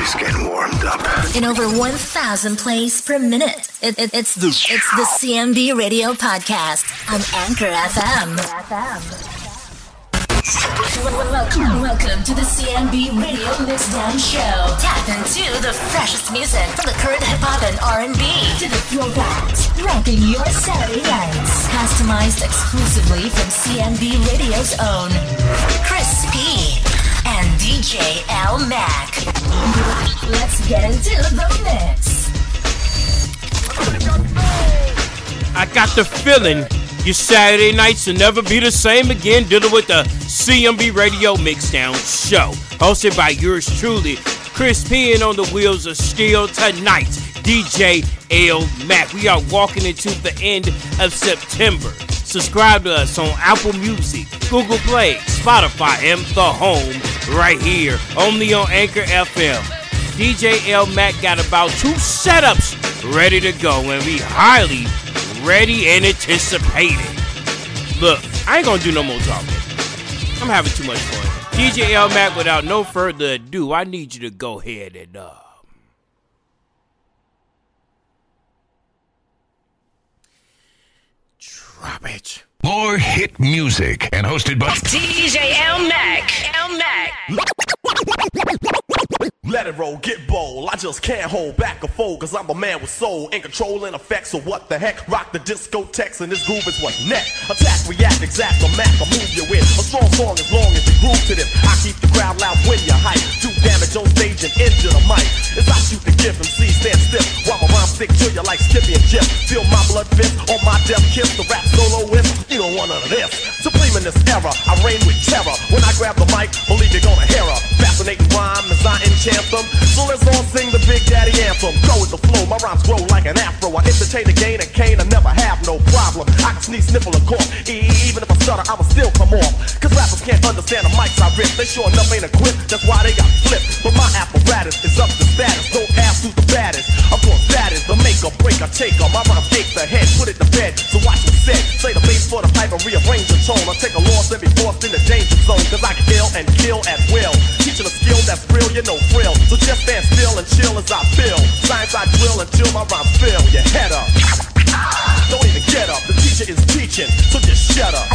Just getting warmed up. In over 1,000 plays per minute. It, it, it's, the, it's the CMB Radio Podcast on Anchor FM. Welcome, welcome to the CMB Radio Mixdown Show. Tap into the freshest music from the current hip hop and R&B to the throwbacks, ranking your Saturday nights. Customized exclusively from CMB Radio's own Chris DJ L Mac. Let's get into the mix. I got the feeling your Saturday nights will never be the same again dealing with the CMB Radio Mixdown Show. Hosted by yours truly, Chris P. And on the wheels of steel tonight, DJ L Mac. We are walking into the end of September. Subscribe to us on Apple Music, Google Play, Spotify, and the home right here, only on Anchor FM. DJ L Mac got about two setups ready to go, and we highly ready and anticipated. Look, I ain't gonna do no more talking. I'm having too much fun. DJ L Mac, without no further ado, I need you to go ahead and uh drop it. More hit music and hosted by DJ L Mac. L Mac. Let it roll, get bold. I just can't hold back or fold, cause I'm a man with soul in control and effects. So what the heck? Rock the discotheques and this groove is what next. Attack, react, exact, the map, I move you in. A strong song as long as you groove to this. I keep the crowd loud when you hype. Do damage on stage and injure the mic. As I shoot the gift, MC stand stiff. While my rhyme stick to you like Skippy and Jip. Feel my blood fist on my death kiss. The rap solo is, you don't want none of this. Supreme in this era, I reign with terror. When I grab the mic, believe you're gonna hear her. Fascinating rhyme as I So let's all sing the Big Daddy anthem. Go with the flow, my rhymes grow like an afro. I entertain the gain and cane, I never have no problem. I can sneeze, sniffle, and cough. Even if I stutter, I'ma still come off. Cause rappers can't understand the mics I rip. They sure enough ain't equipped, that's why they got flipped. But my apparatus is up to status. Don't ask who's the baddest. Of course, that is the make or break or take My rhymes ache the head, put it to bed. So watch me set. Say the bass for the pipe and rearrange the tone. I take a loss and be forced in the danger zone. Cause I can kill and kill at will. Teaching a skill that's real, you know thrill. So just stand still and chill as I feel. Science I drill until my rhymes fill. Your head up. Don't even get up. The teacher is teaching, so just shut up.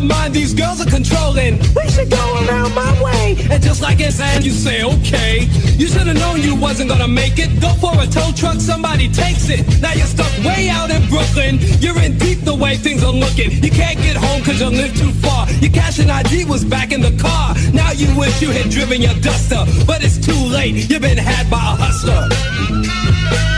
Mind these girls are controlling. We should go around my way. And just like it's and you say, okay. You should've known you wasn't gonna make it. Go for a tow truck, somebody takes it. Now you're stuck way out in Brooklyn. You're in deep the way things are looking. You can't get home cause you live too far. Your cash and ID was back in the car. Now you wish you had driven your duster. But it's too late. You've been had by a hustler.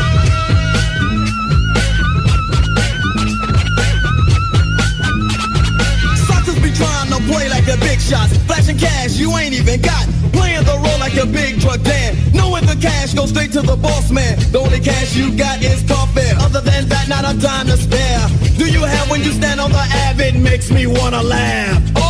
Even got. Playing the role like a big drug dan. Knowing the cash goes straight to the boss man. The only cash you got is car fare. Other than that, not a dime to spare. Do you have when you stand on the ab? It makes me wanna laugh. Always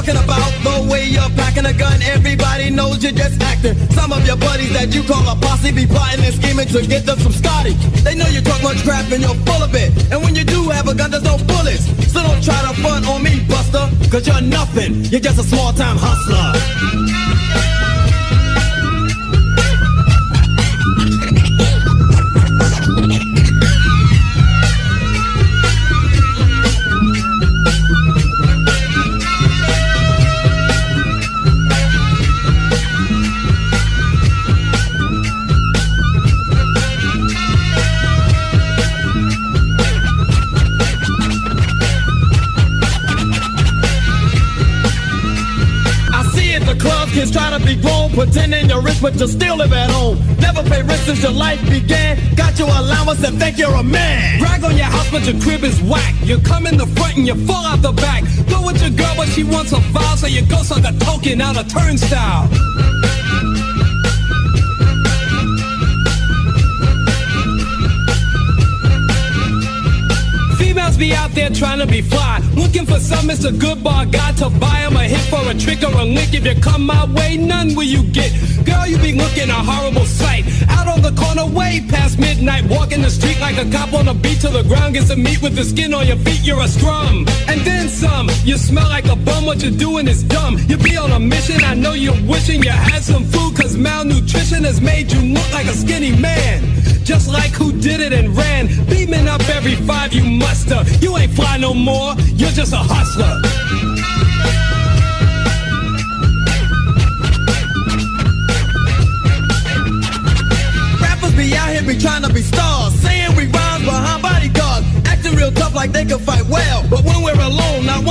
talking about the way you're packing a gun. Everybody knows you're just acting. Some of your buddies that you call a posse be plotting and scheming to get them some Scotty. They know you talk much crap and you're full of it. And when you do have a gun, there's no bullets. So don't try to front on me, Buster. Cause you're nothing. You're just a small time hustler. Pretending you're rich, but you still live at home. Never pay rent since your life began. Got your allowance and think you're a man. Rag on your house, but your crib is whack. You come in the front and you fall out the back. Go with your girl, but she wants a file, so you go suck a token out a turnstile. Be out there trying to be fly. Looking for some Mr. Goodbar guy to buy them a hit for a trick or a lick. If you come my way, none will you get. Girl, you be looking a horrible sight. Out on the corner, way past midnight. Walking the street like a cop on a beat till the ground gets a meat with the skin on your feet. You're a scrum. And then some. You smell like a bum. What you're doing is dumb. You be on a mission. I know you're wishing you had some food. Cause malnutrition has made you look like a skinny man. Just like who did it and ran. Beaming up every five you muster. You ain't fly no more. You're just a hustler. Rappers be out here be trying to be stars. Saying we rhymes behind bodyguards. Acting real tough like they can fight well. But when we're alone,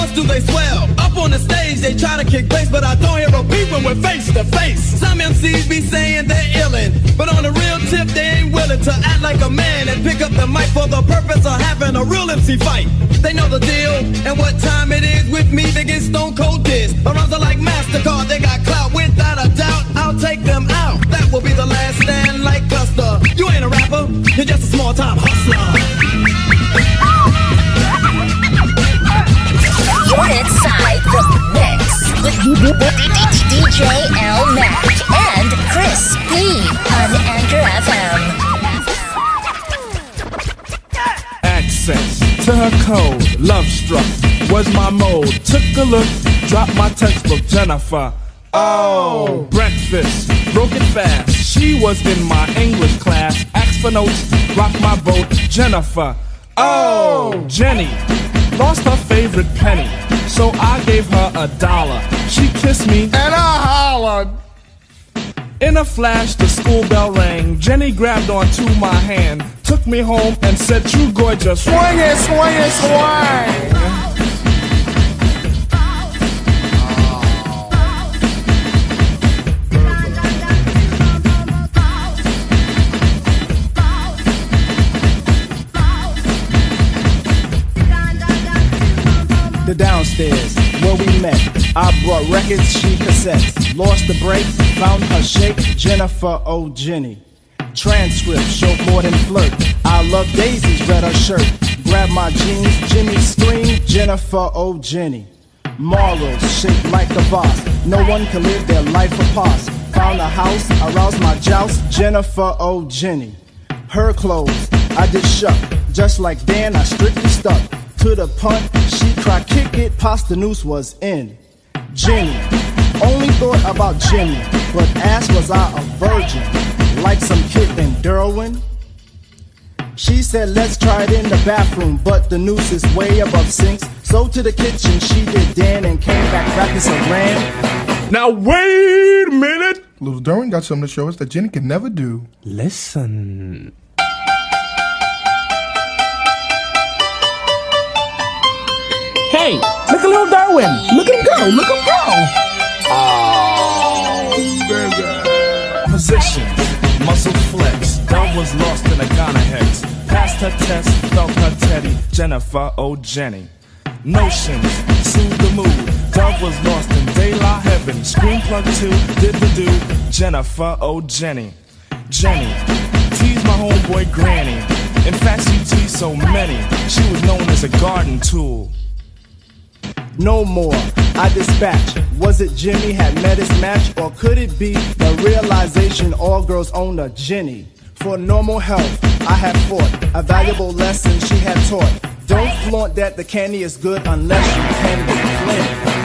once do they swell. Up on the stage, they try to kick bass, but I don't hear a beat when we're face to face. Some MCs be saying they're illin', but on the real tip, they ain't willing to act like a man and pick up the mic for the purpose of having a real MC fight. They know the deal and what time it is with me. They get stone cold this. Around like MasterCard, they got clout without a doubt. I'll take them out. That will be the last stand like Custer. You ain't a rapper, you're just a small time hustler. Inside the mix with DJ L Mac and Chris P on Anchor FM. Access to her code, love struck was my mode. Took a look, dropped my textbook, Jennifer. Oh, breakfast, broke it fast. She was in my English class. Asked for notes, rocked my boat, Jennifer. Oh, Jenny lost her favorite penny, so I gave her a dollar. She kissed me and I hollered. In a flash, the school bell rang. Jenny grabbed onto my hand, took me home, and said, "True gorgeous, swing it, swing it, swing." The downstairs where we met. I brought records, she cassettes. Lost the break, found her shape, Jennifer O. Jenny. Transcript showed more than flirt. I love daisies, read her shirt. Grab my jeans, Jimmy scream, Jennifer O. Jenny. Morals shaped like a boss. No one can live their life apart. Found a house, aroused my joust, Jennifer O. Jenny. Her clothes, I did shuck. Just like Dan, I strictly stuck to the punt. She cried, kick it, pasta noose was in. Jenny, only thought about Jimmy, but asked was I a virgin, like some kid named Derwin. She said, let's try it in the bathroom, but the noose is way above sinks. So to the kitchen she did Dan and came back rapping some ran. Now wait a minute. Little Derwin got something to show us that Jenny can never do. Listen. Hey, look at little Darwin. Look at him go. Look at him go. Oh, baby. Position, muscle flex. Dove was lost in a Ghana hex. Passed her test, felt her teddy. Jennifer, oh Jenny. Notions, soothe the mood. Dove was lost in daylight heaven. Screen plug two, did the do. Jennifer, oh Jenny. Jenny, tease my homeboy Granny. In fact, she teased so many. She was known as a garden tool. No more, I dispatch. Was it Jimmy had met his match, or could it be the realization all girls own a Jenny? For normal health, I had fought a valuable lesson she had taught. Don't flaunt that the candy is good unless you can be flint.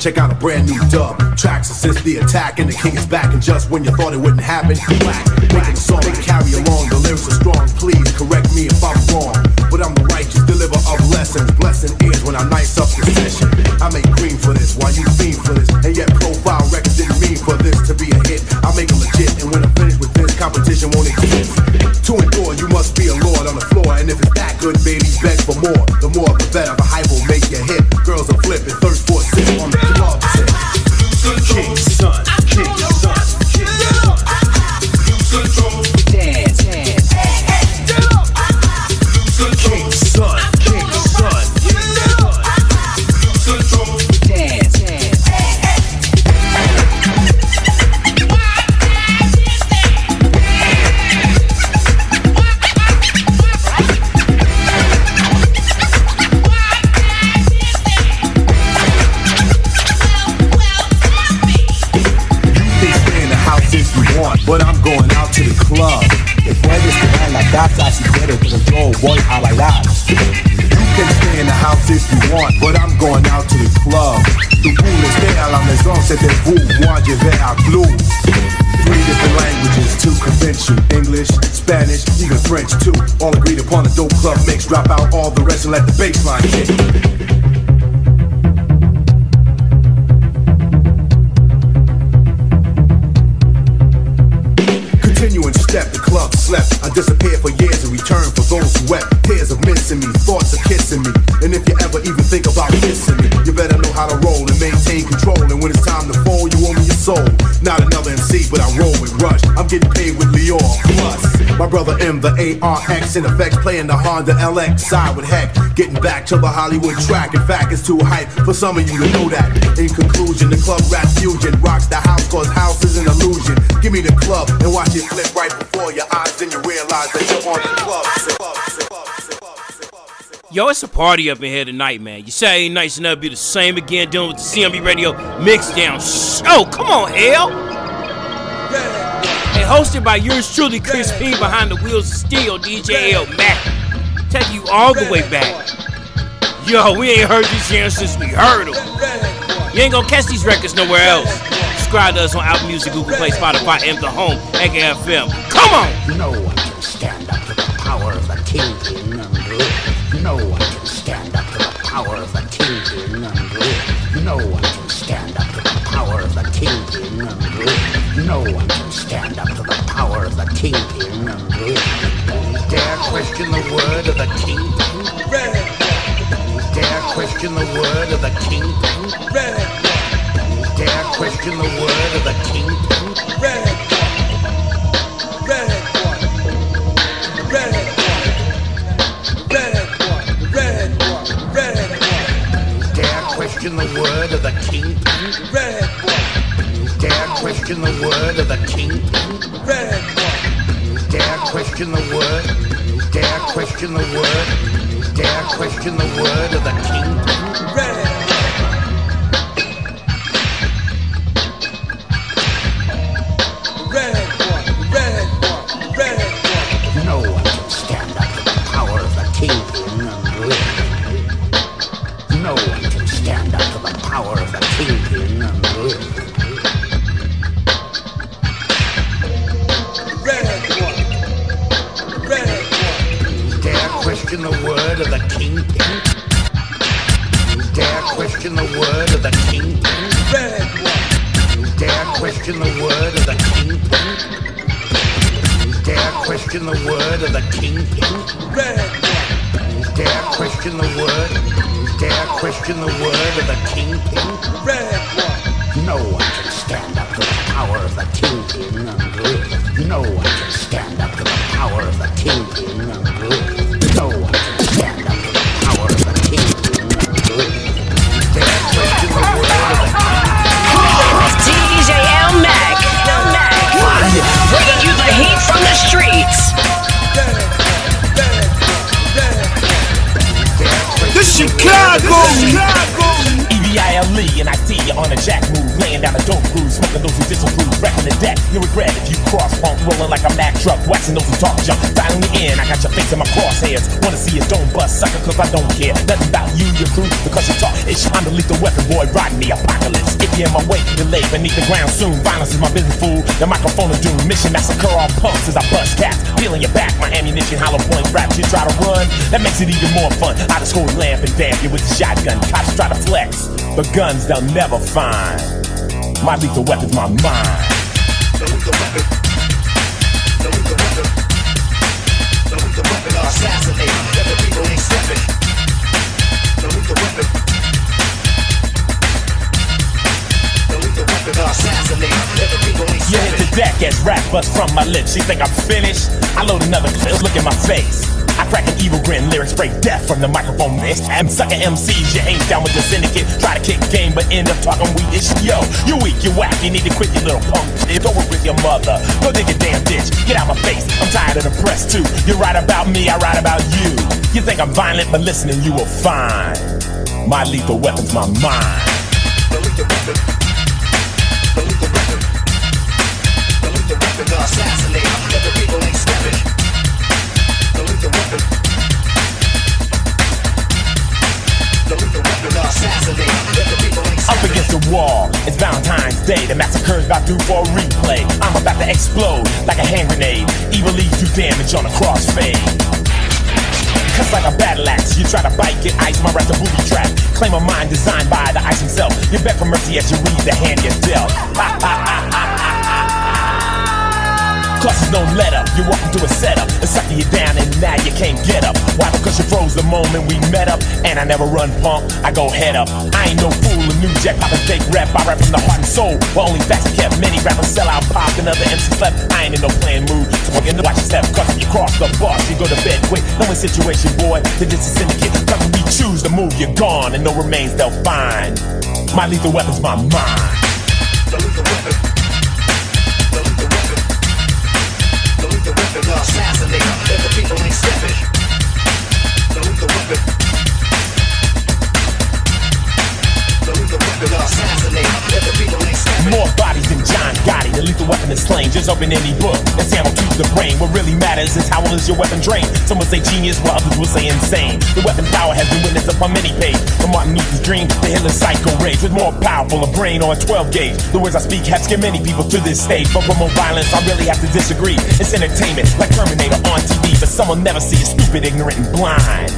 Check out a brand new dub. Tracks assist the attack, and the king is back. And just when you thought it wouldn't happen, whack, making a song carry along. The lyrics are strong. Please correct me if I'm the ARX in effects, playing the Honda LX side with heck. Getting back to the Hollywood track. In fact, it's too hype for some of you to know that. In conclusion, the club rap fusion rocks the house cause house is an illusion. Give me the club and watch it flip right before your eyes, then you realize that you're on the club. Yo, it's a party up in here tonight, man. You say ain't nice enough to be the same again, dealing with the CMB Radio Mixdown Show. Come on, L hosted by yours truly, Chris P. Behind the wheels of steel, DJ L. Mac. Take you all the way back. Yo, we ain't heard these jams since we heard them. You ain't gonna catch these records nowhere else. Subscribe to us on Apple Music, Google Play, Spotify, and the home, AKFM. Come on! No one can stand up to the power of the kingpin under No one can stand up to the power of the kingpin under No one can stand up to the power of the kingpin under No one can stand up to the power of the kingpin under Dare question the word of the kingpin? Dare question the word of the kingpin? Dare question the word of the kingpin? Red. Red. Red. Red. Red. Red. Dare question the word of the kingpin? Dare question the word of the kingpin? Dare question the word? Dare question the word? Dare question the word of the kingpin? No sucker, cause I don't care. Nothing about you, your crew, because you talk ish. I'm the lethal weapon boy, riding the apocalypse. If you're in my way, you're late beneath the ground soon. Violence is my business, fool. The microphone is doomed. Mission massacre all punks as I bust caps. Peeling your back, my ammunition, hollow point raps. You try to run, that makes it even more fun. I just hold lamp and damn you with the shotgun. Cops try to flex, but guns they'll never find. My lethal weapon's my mind. You hit the deck as rap bust from my lips. You think I'm finished? I load another clip. Look at my face. I crack an evil grin, lyrics break death from the microphone mix. I'm sucker MCs, you ain't down with the syndicate. Try to kick game, but end up talking weedish. Yo, you weak, you whack, you need to quit your little punk. shit. Go work with your mother. Go dig a damn ditch. Get out my face. I'm tired of the press too. You write about me, I write about you. You think I'm violent, but listening, you will find. My lethal weapon's my mind. Up against the wall, it's Valentine's Day. The massacre's about due for a replay. I'm about to explode like a hand grenade. Evil leads do damage on a crossfade. Cuts like a battle axe. You try to bite, get ice, my rap's a booby trap. Claim a mind designed by the ice himself. You beg for mercy as you read the hand you're dealt. Ha ha ha ha Causes no let up. You walk into a setup and sucking you down, and now you can't get up. Why? Because you froze the moment we met up. And I never run punk, I go head up. I ain't no fool, a new jack poppin' fake rap. I rap from the heart and soul. While only facts kept, many rappers sell out pop, another MC left. I ain't in no playing mood. So fucking watch your step, cause if you cross the boss, you go to bed quick. No one situation, boy, that this is syndicate. Cause when we choose to move, you're gone, and no remains they'll find. My lethal weapon's my mind. weapon, we'll assassinate. If the people ain't stepping, So salute the it. More bodies than John Gotti. The lethal weapon is slain. Just open any book and sample to the brain. What really matters is how well is your weapon trained. Some will say genius, while others will say insane. The weapon power has been witnessed upon many pages. From Martin Luther's dream, the Hitler psycho rage. With more powerful a brain on 12 gauge. The words I speak have scared many people to this stage. But with more violence, I really have to disagree. It's entertainment, like Terminator on TV. But some will never see is stupid, ignorant, and blind.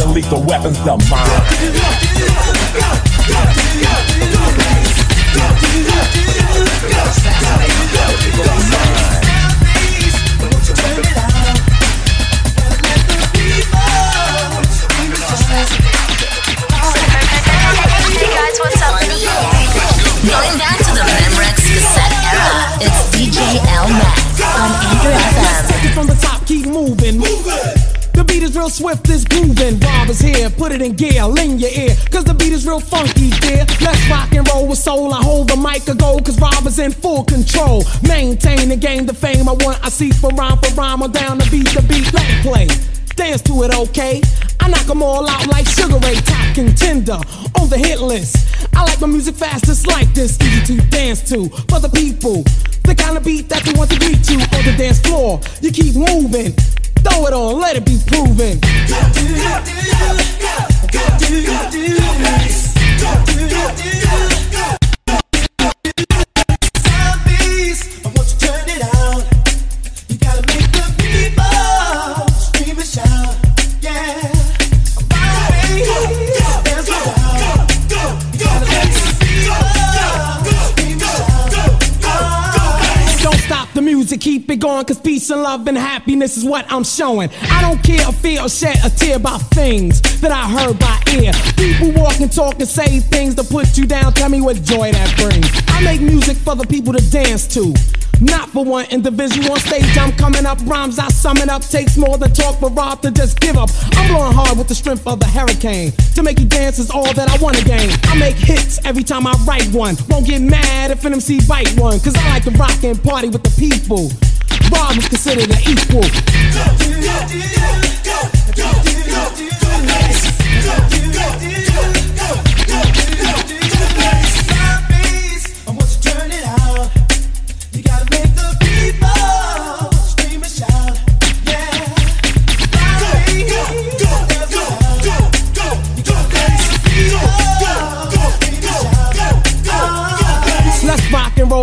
The lethal weapon's the mind. From the top, keep moving. The beat is real swift, it's grooving. Rob is here, put it in gear, lean your ear. Cause the beat is real funky, dear. Let's rock and roll with soul. I hold the mic a go, cause Rob is in full control. Maintain and gain the fame I want. I seek for rhyme for rhyme. I'm down to beat the beat, let it play. Dance to it, okay? I knock 'em all out like Sugar Ray, top contender on the hit list. I like my music fast, just like this, easy to dance to for the people. The kind of beat that you want to beat to on the dance floor. You keep moving, throw it on, let it be proven. Going, cause peace and love and happiness is what I'm showing. I don't care or feel or shed a tear about things that I heard by ear. People walk and talk and say things to put you down, tell me what joy that brings. I make music for the people to dance to. Not for one individual on stage, I'm coming up. Rhymes I sum it up. Takes more than talk for Rob to just give up. I'm blowing hard with the strength of the hurricane. To make you dance is all that I want to gain. I make hits every time I write one. Won't get mad if an MC bite one. Cause I like to rock and party with the people. Rob is considered an equal. Let's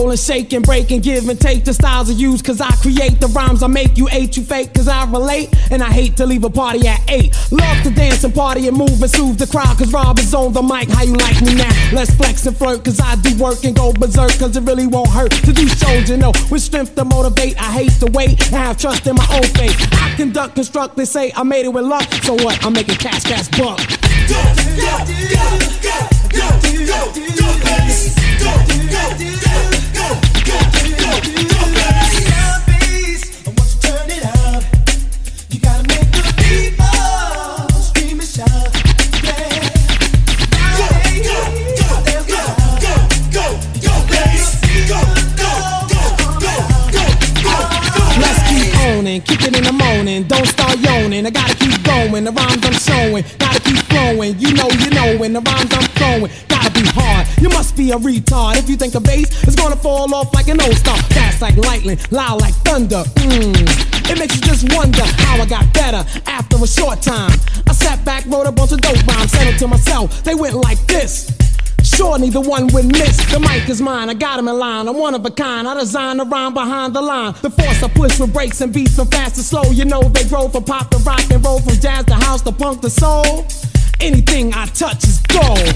and shake and break and give and take the styles I use. Cause I create the rhymes I make you hate you fake. Cause I relate and I hate to leave a party at 8. Love to dance and party and move and soothe the crowd. Cause Rob is on the mic. How you like me now? Let's flex and flirt. Cause I do work and go berserk. Cause it really won't hurt to do shows, you know. With strength to motivate. I hate to wait and have trust in my own faith. I conduct, construct, they say I made it with luck. So what? I'm making cash, cash, buck. Let's keep owning, keep it in the morning. Don't start yawning. I gotta keep going. The morning, don't start yawning. I gotta keep going, the rhymes I'm showing, gotta keep flowing. You know, you know, when the rhymes I'm throwing, hard. You must be a retard if you think a bass is gonna fall off like an old star. Fast like lightning, loud like thunder. Mmm. It makes you just wonder how I got better after a short time. I sat back, wrote a bunch of dope rhymes, said it to myself. They went like this. Sure, neither one would miss. The mic is mine, I got him in line. I'm one of a kind. I designed the rhyme behind the line. The force I push with breaks and beats from fast to slow. You know they grow from pop to rock and roll, from jazz to house to punk to soul. Anything I touch is gold.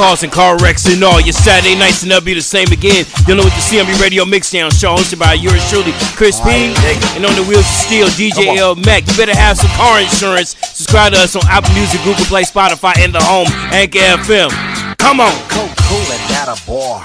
Causing car wrecks and all your Saturday nights and they'll be the same again. You Dealing with the CMB Radio Mixdown show hosted by yours truly, Chris P. And on the wheels of steel, DJ L Mac. You better have some car insurance. Subscribe to us on Apple Music, Google Play, Spotify, and the home, Anchor FM. Come on. Cool, cool and at a bar.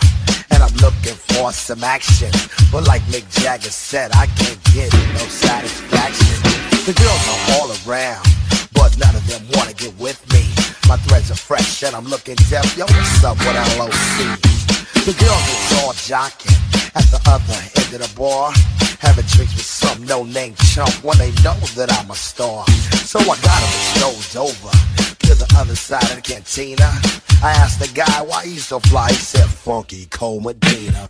And I'm looking for some action. But like Mick Jagger said, I can't get no satisfaction. The girls are all around. But none of them wanna get with me. My threads are fresh and I'm looking deaf. Yo, what's up with LOC? The girls is all jocking at the other end of the bar. Having drinks with some no-name chump when they know that I'm a star. So I got them strolled over to the other side of the cantina. I asked the guy why he's so fly. He said, Funky Cold Medina.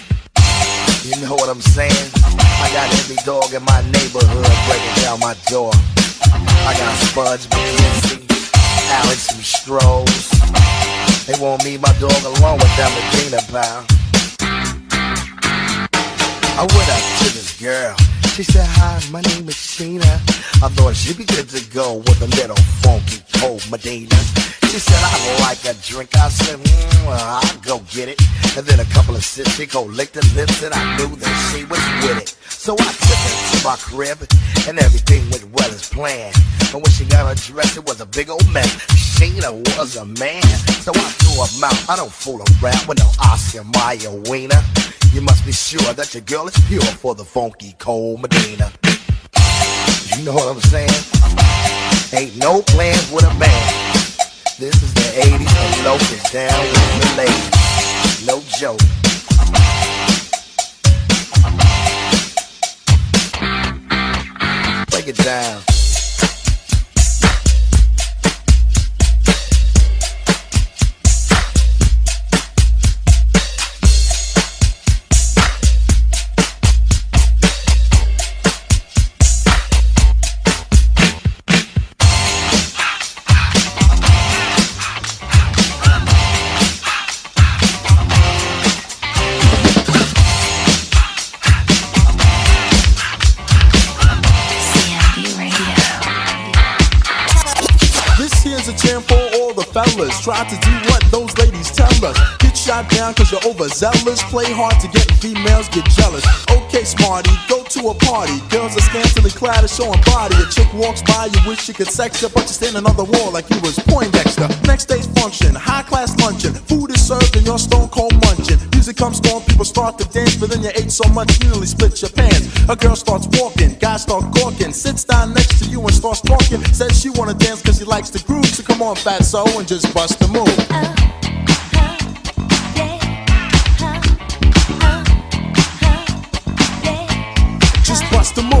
You know what I'm saying? I got every dog in my neighborhood breaking down my door. I got Spuds MacKenzie, Alex and Strohs. They won't leave my dog alone with that Medina pal. I went up to this girl. She said, hi, my name is Sheena. I thought she'd be good to go with a little funky cold Medina. She said, I like a drink. I said, mm, well, I'll go get it. And then a couple of sips, she go lick the lips, and I knew that she was with it. So I took her to my crib, and everything went well as planned. But when she got her dress, it was a big old mess. Sheena was a man, so I threw her mouth. I don't fool around with no Oscar Mayer wiener. You must be sure that your girl is pure for the funky cold Medina. You know what I'm saying? Ain't no plans with a man. This is the 80s and locals down with the ladies. No joke. Break it down. Fellas. Try to do what those ladies tell us. Get shot down cause you're overzealous. Play hard to get females get jealous. Okay, smarty, go to a party. Girls are scantily clad and showing body. A chick walks by, you wish you could sex her, but you're standing on the wall like you was Poindexter. Next day's function, high class luncheon. Food is served and you're stone cold munching. Music comes on, people start to dance, but then you ate so much you nearly split your pants. A girl starts walking, guys start gawking, sits down next to you and starts talking. Says she wanna dance cause she likes the groove, so come on, fat soul, and just bust the move. Uh, uh, uh, just bust the move.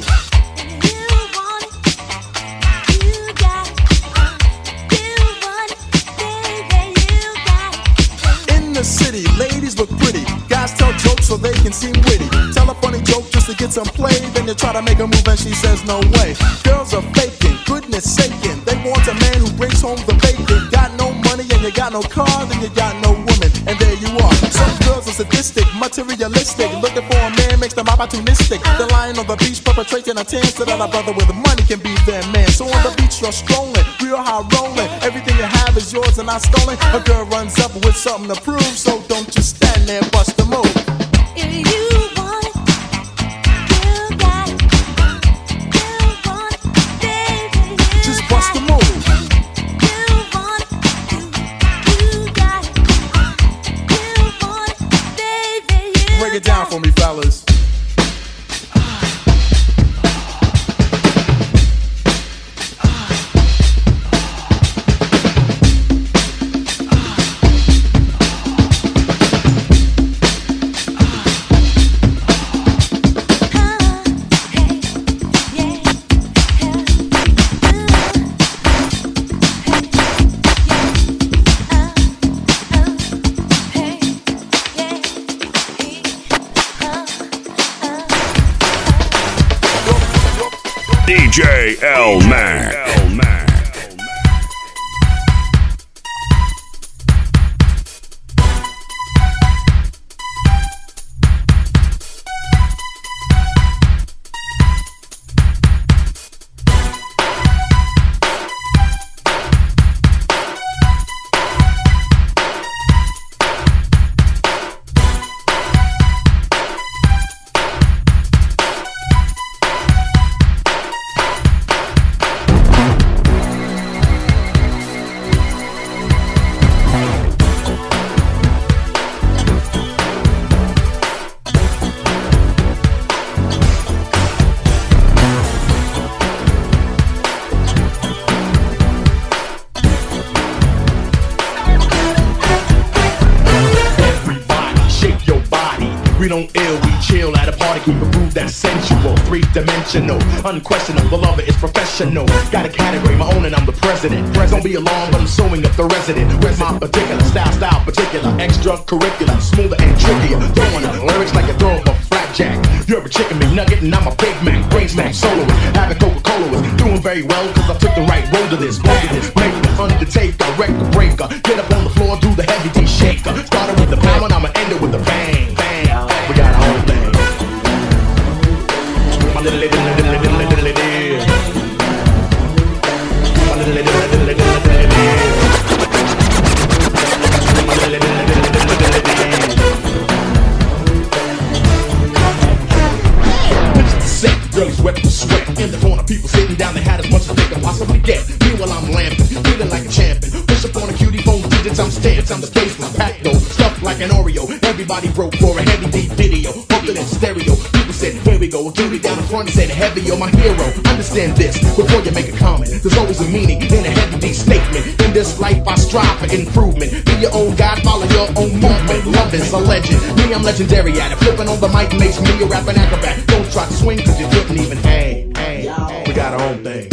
City, ladies look pretty. Guys tell jokes so they can seem witty. Tell a funny joke just to get some play. Then you try to make a move and she says no way. Girls are faking, goodness saking. They want a man who brings home the bacon. Got no money and you got no car, then you got no woman. And there you are. Some girls are sadistic, materialistic. Looking for a man makes them opportunistic. The lion on the beach perpetrating a tan so that a brother with money can be their man. So on the beach you're strolling, real high rolling. Everything you have is yours and I stole it. A girl runs up with something to prove, so don't you stand there bust the move. Just bust move. Break it down for me, fellas. Dimensional, unquestionable. I'm stamped. I'm the place was packed though, stuffed like an Oreo. Everybody broke for a heavy D video, pumping in stereo. People said, here we go. A cutie down in front and said, heavy, you're my hero. Understand this before you make a comment. There's always a meaning in a heavy D statement. In this life, I strive for improvement. Be your own God, follow your own movement. Love is a legend. Me, I'm legendary at it. Flipping on the mic makes me a rapping acrobat. Don't try to swing, cause you couldn't even hang. hang. We got our own thing.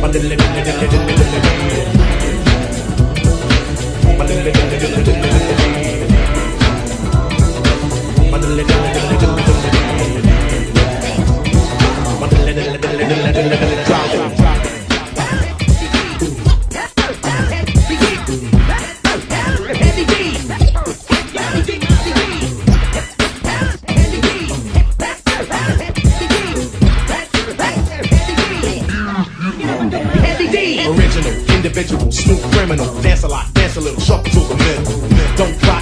My little,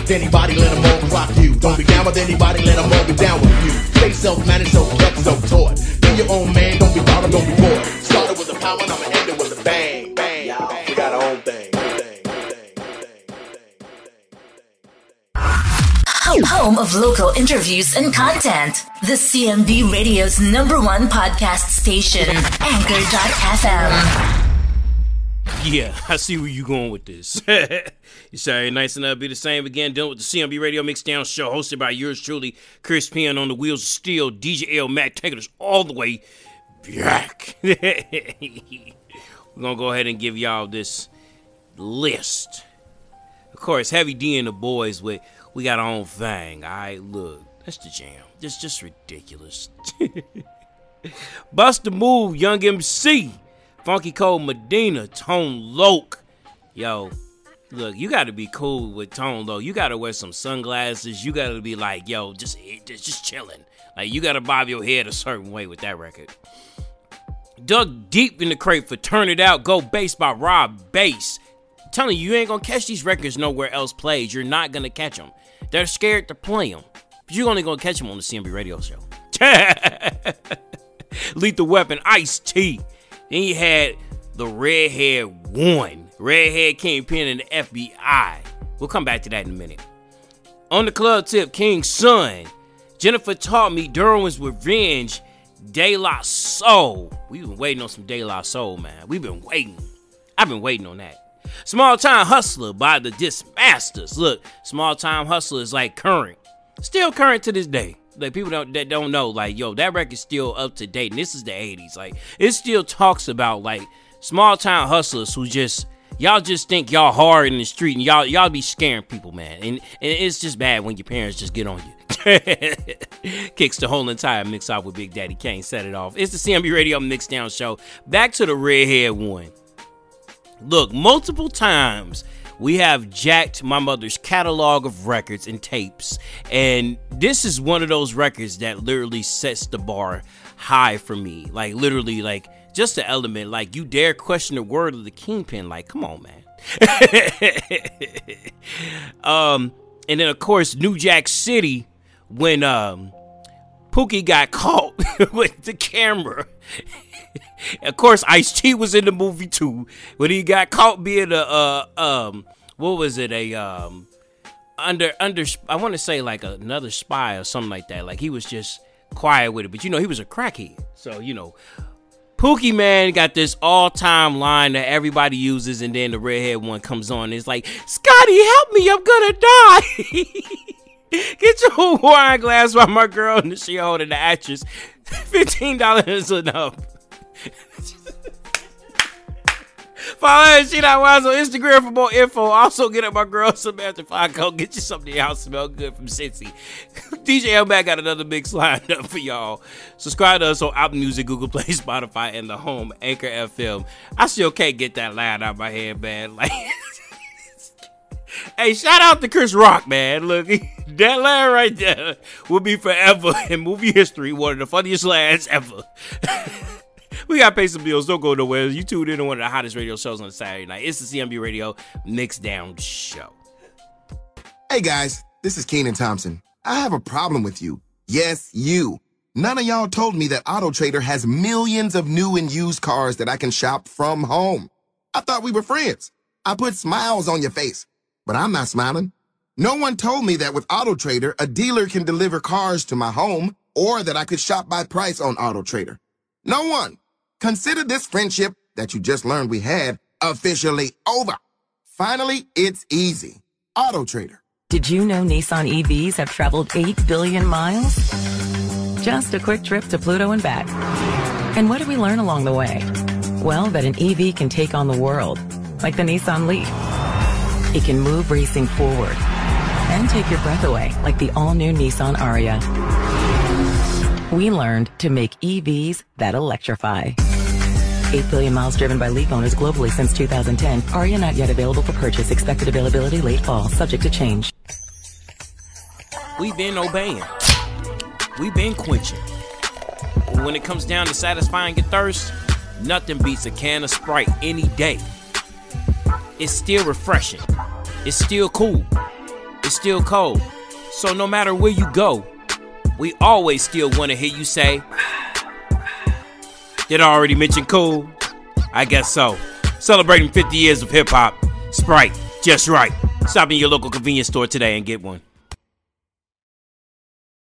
Don't anybody, let them all clock you. Don't be down with anybody, let them all be down with you. Stay self-managed, self-kept, self-taught. Be your own man, don't be bothered, don't be bored. Started with a power, and I'ma end it with a bang, bang. We got our own thing. Home of local interviews and content. The CMB Radio's number one podcast station, Anchor.fm. Yeah, I see where you're going with this. Saturday nights and that'll be the same again. Dealing with the CMB Radio Mixdown Show, hosted by yours truly, Chris P on the wheels of steel, DJ L Mac taking us all the way back. We're gonna go ahead and give y'all this list. Of course, Heavy D and the boys with we got our own thing. All right, look, that's the jam. It's just ridiculous. Bust the move, Young MC. Funky Cold Medina, Tone Loc. Yo, look, you gotta be cool with Tone though. You gotta wear some sunglasses. You gotta be like, yo, just just, chilling. Like you gotta bob your head a certain way with that record. Dug deep in the crate for Turn It Out, Go Base by Rob Base. I'm telling you, you ain't gonna catch these records nowhere else plays. You're not gonna catch them. They're scared to play them. But you're only gonna catch them on the CMB radio show. Lethal Weapon, Ice T. Then you had the Redhead One, Redhead Kingpin and the FBI. We'll come back to that in a minute. On the club tip, King's Son. Jennifer taught me Derwin's Revenge, De La Soul. We've been waiting on some De La Soul, man. We've been waiting. I've been waiting on that. Small Time Hustler by the Dismasters. Look, Small Time Hustler is like current. Still current to this day. Like people don't that don't know, like, yo, that record's still up to date. And this is the 80s. Like, it still talks about like small town hustlers who just y'all just think y'all hard in the street and y'all y'all be scaring people, man. And, and it's just bad when your parents just get on you. Kicks the whole entire mix off with Big Daddy Kane. Set it off. It's the CMB Radio Mixdown Show. Back to the redhead one. Look, multiple times we have jacked my mother's catalog of records and tapes. And this is one of those records that literally sets the bar high for me. Like, literally, like, just the element. Like, you dare question the word of the kingpin. Like, come on, man. um, and then, of course, New Jack City when um, Pookie got caught with the camera. of course, Ice T was in the movie too. When he got caught being a uh, um, what was it? A um, under under I want to say like another spy or something like that. Like he was just quiet with it, but you know he was a crackhead. So you know, Pookie Man got this all time line that everybody uses, and then the redhead one comes on. It's like, Scotty, help me, I'm gonna die. Get your wine glass while my girl and she holding the actress. Fifteen dollars is enough. Follow her She Not Wise on Instagram for more info. Also, get up my girl Samantha Falco. Get you something y'all smell good from Cincy. DJ L Mac got another mix lined up for y'all. Subscribe to us on Apple Music, Google Play, Spotify, and the home Anchor FM. I still can't get that line out of my head, man. Like. Hey, shout out to Chris Rock, man. Look, that line right there will be forever in movie history. One of the funniest lines ever. We got to pay some bills. Don't go nowhere. You tuned in to one of the hottest radio shows on Saturday night. It's the CMB Radio Mix Down Show. Hey guys, this is Kenan Thompson. I have a problem with you. Yes, you. None of y'all told me that Auto Trader has millions of new and used cars that I can shop from home. I thought we were friends. I put smiles on your face, but I'm not smiling. No one told me that with Auto Trader, a dealer can deliver cars to my home or that I could shop by price on Auto Trader. No one. Consider this friendship that you just learned we had officially over. Finally, it's easy. Auto Trader. Did you know Nissan EVs have traveled 8 billion miles? Just a quick trip to Pluto and back. And what did we learn along the way? Well, that an EV can take on the world, like the Nissan Leaf. It can move racing forward and take your breath away, like the all-new Nissan Ariya. We learned to make EVs that electrify. 8 billion miles driven by Leaf owners globally since 2010. Ariya not yet available for purchase. Expected availability late fall, subject to change. We've been obeying. We've been quenching. When it comes down to satisfying your thirst, nothing beats a can of Sprite any day. It's still refreshing. It's still cool. It's still cold. So no matter where you go, we always still want to hear you say, Did I already mention cool? I guess so. Celebrating 50 years of hip hop. Sprite, just right. Stop in your local convenience store today and get one.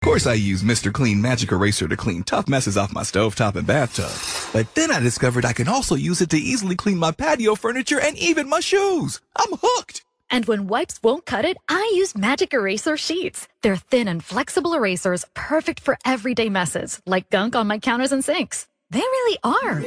Of course, I use Mr. Clean Magic Eraser to clean tough messes off my stovetop and bathtub. But then I discovered I can also use it to easily clean my patio furniture and even my shoes. I'm hooked. And when wipes won't cut it, I use Magic Eraser Sheets. They're thin and flexible erasers, perfect for everyday messes, like gunk on my counters and sinks. They really are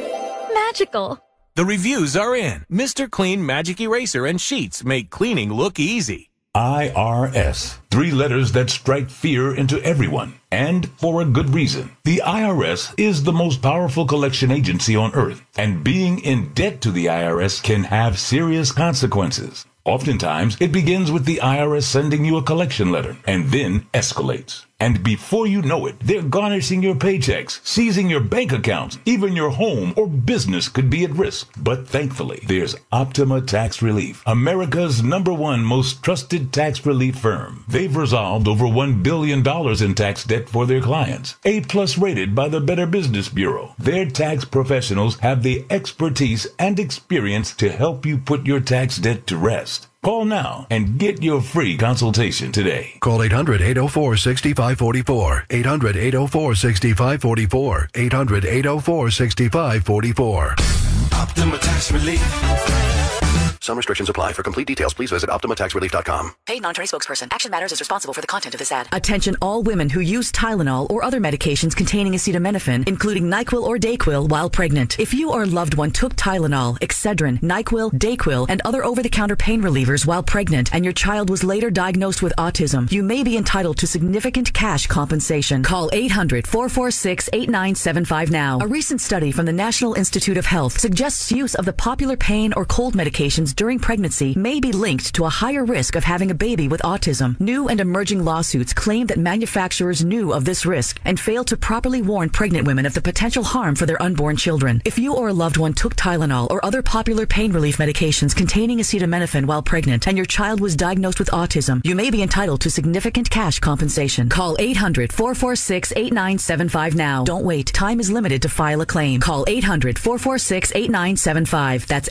magical. The reviews are in. Mr. Clean Magic Eraser and Sheets make cleaning look easy. IRS. Three letters that strike fear into everyone, and for a good reason. The IRS is the most powerful collection agency on earth, and being in debt to the IRS can have serious consequences. Oftentimes, it begins with the IRS sending you a collection letter and then escalates. And before you know it, they're garnishing your paychecks, seizing your bank accounts, even your home or business could be at risk. But thankfully, there's Optima Tax Relief, America's number one most trusted tax relief firm. They've resolved over $1 billion in tax debt for their clients. A plus rated by the Better Business Bureau. Their tax professionals have the expertise and experience to help you put your tax debt to rest. Call now and get your free consultation today. Call 800 804 6544. 800 804 6544. 800 804 6544. Optima Tax Relief. Some restrictions apply. For complete details, please visit OptimaTaxRelief.com. Paid non-attorney spokesperson. Action Matters is responsible for the content of this ad. Attention all women who use Tylenol or other medications containing acetaminophen, including NyQuil or DayQuil while pregnant. If you or a loved one took Tylenol, Excedrin, NyQuil, DayQuil, and other over-the-counter pain relievers while pregnant and your child was later diagnosed with autism, you may be entitled to significant cash compensation. Call 800-446-8975 now. A recent study from the National Institute of Health suggests use of the popular pain or cold medications during pregnancy may be linked to a higher risk of having a baby with autism. New and emerging lawsuits claim that manufacturers knew of this risk and failed to properly warn pregnant women of the potential harm for their unborn children. If you or a loved one took Tylenol or other popular pain relief medications containing acetaminophen while pregnant and your child was diagnosed with autism, you may be entitled to significant cash compensation. Call 800-446-8975 now. Don't wait. Time is limited to file a claim. Call 800-446-8975. That's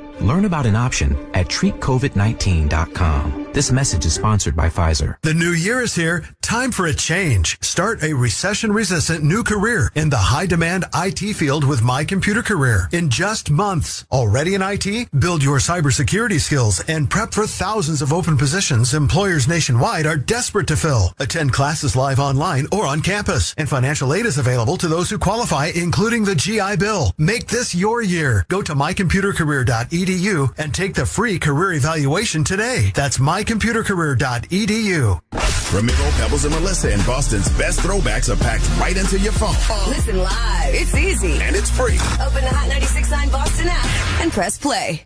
Learn about an option at treatcovid19.com. This message is sponsored by Pfizer. The new year is here. Time for a change. Start a recession resistant new career in the high demand IT field with My Computer Career in just months. Already in IT? Build your cybersecurity skills and prep for thousands of open positions employers nationwide are desperate to fill. Attend classes live online or on campus and financial aid is available to those who qualify including the GI Bill. Make this your year. Go to mycomputercareer.edu and take the free career evaluation today. That's mycomputercareer.edu. Ramiro, Pebbles, and Melissa in Boston's best throwbacks are packed right into your phone. Listen live. It's easy. And it's free. Open the Hot 96.9 Boston app and press play.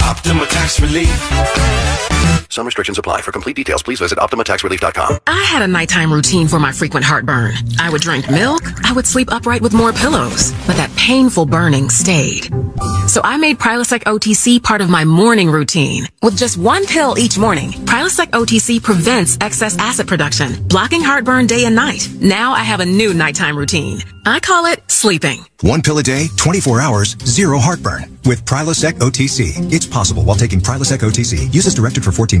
Optima Tax Relief. Some restrictions apply. For complete details, please visit OptimaTaxRelief.com. I had a nighttime routine for my frequent heartburn. I would drink milk, I would sleep upright with more pillows, but that painful burning stayed. So I made Prilosec OTC part of my morning routine. With just one pill each morning, Prilosec OTC prevents excess acid production, blocking heartburn day and night. Now I have a new nighttime routine. I call it sleeping. One pill a day, 24 hours, zero heartburn. With Prilosec OTC. It's possible while taking Prilosec OTC. Use as directed for 14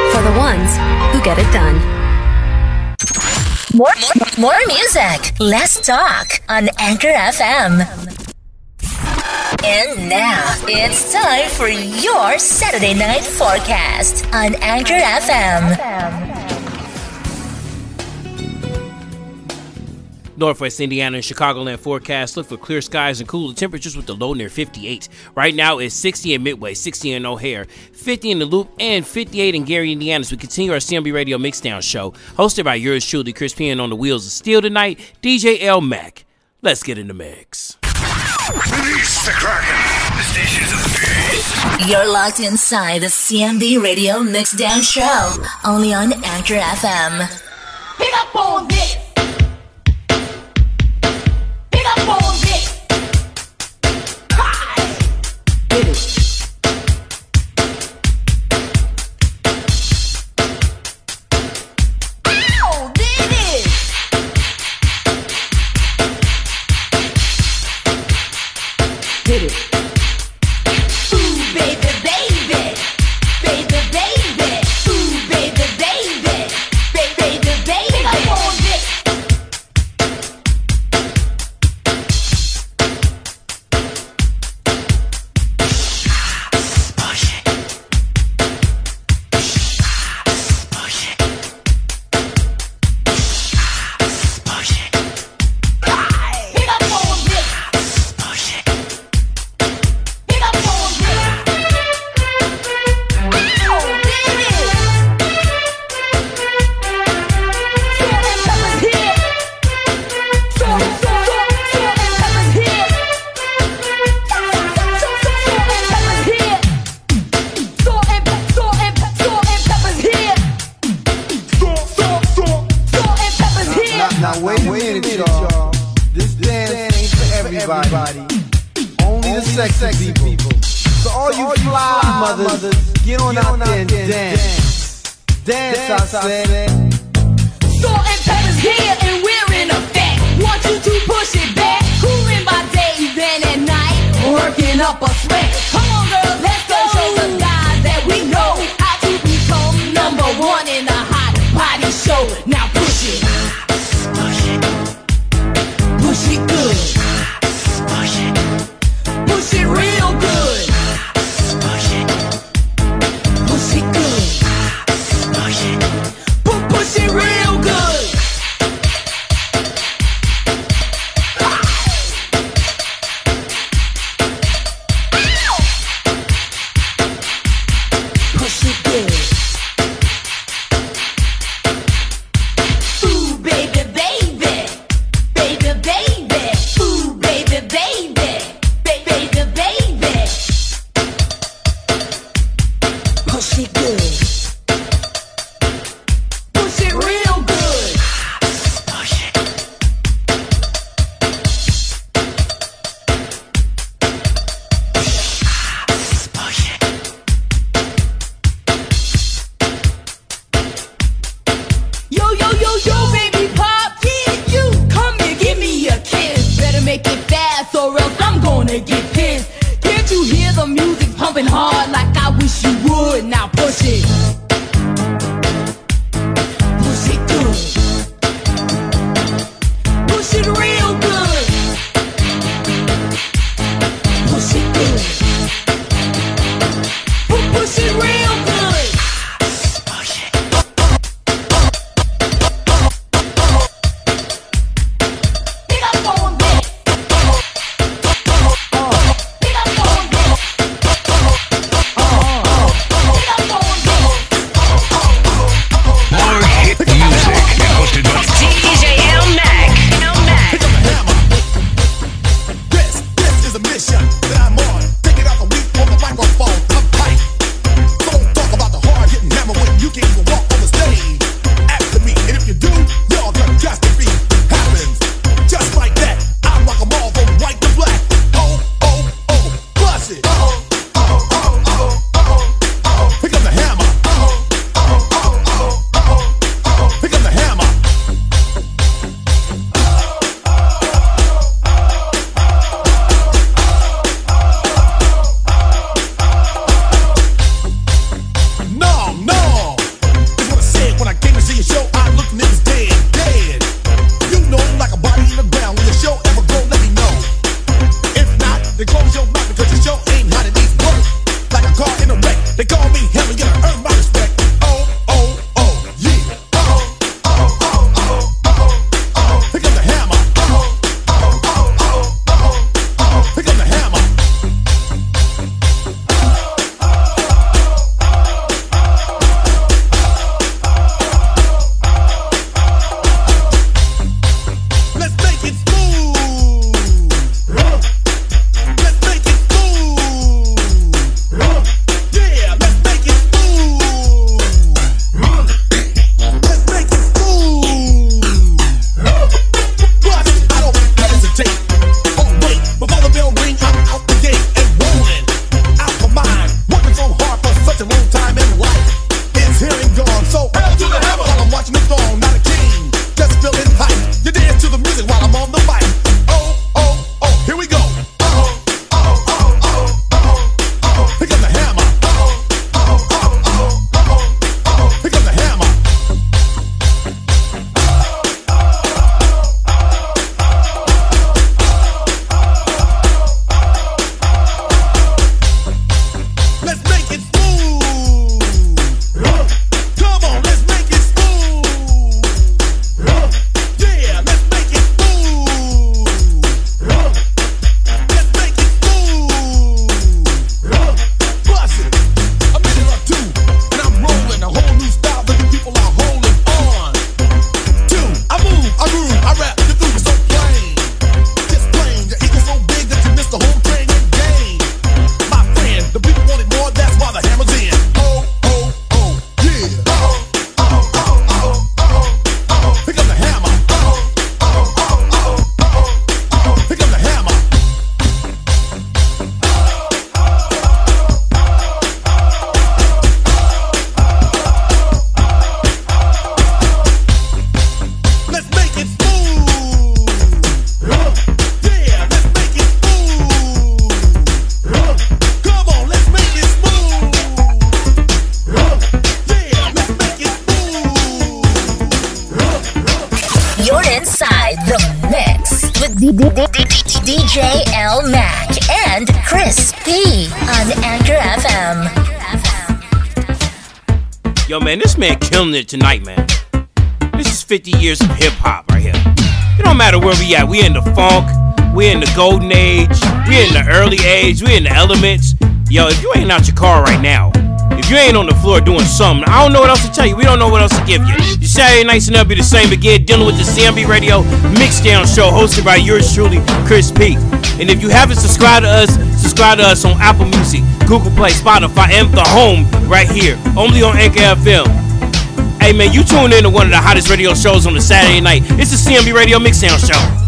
for the ones who get it done. More, more, music. Less talk on Anchor FM. And now it's time for your Saturday night forecast on Anchor FM. Northwest Indiana and Chicagoland forecast look for clear skies and cooler temperatures with the low near 58. Right now it's 60 in Midway, 60 in O'Hare, 50 in the Loop, and 58 in Gary, Indiana as we continue our CMB Radio Mixdown show, hosted by yours truly, Chris P on the wheels of steel tonight, DJ L Mac. Let's get in the mix. Release the Kraken. The stations of the beast. You're locked inside the CMB Radio Mixdown Show, only on Anchor FM. Pick up on this. We. In the funk. We in the golden age. We in the early age. We in the elements. Yo, if you ain't out your car right now, if you ain't on the floor doing something, I don't know what else to tell you. We don't know what else to give you. Your Saturday nights will never be the same again. Dealing with the CMB Radio Mixdown Show, hosted by yours truly, Chris P. And if you haven't subscribed to us, subscribe to us on Apple Music, Google Play, Spotify, and the home right here, only on Anchor FM. Hey man, you tune in to one of the hottest radio shows on the Saturday night. It's the CMB Radio Mixdown Show.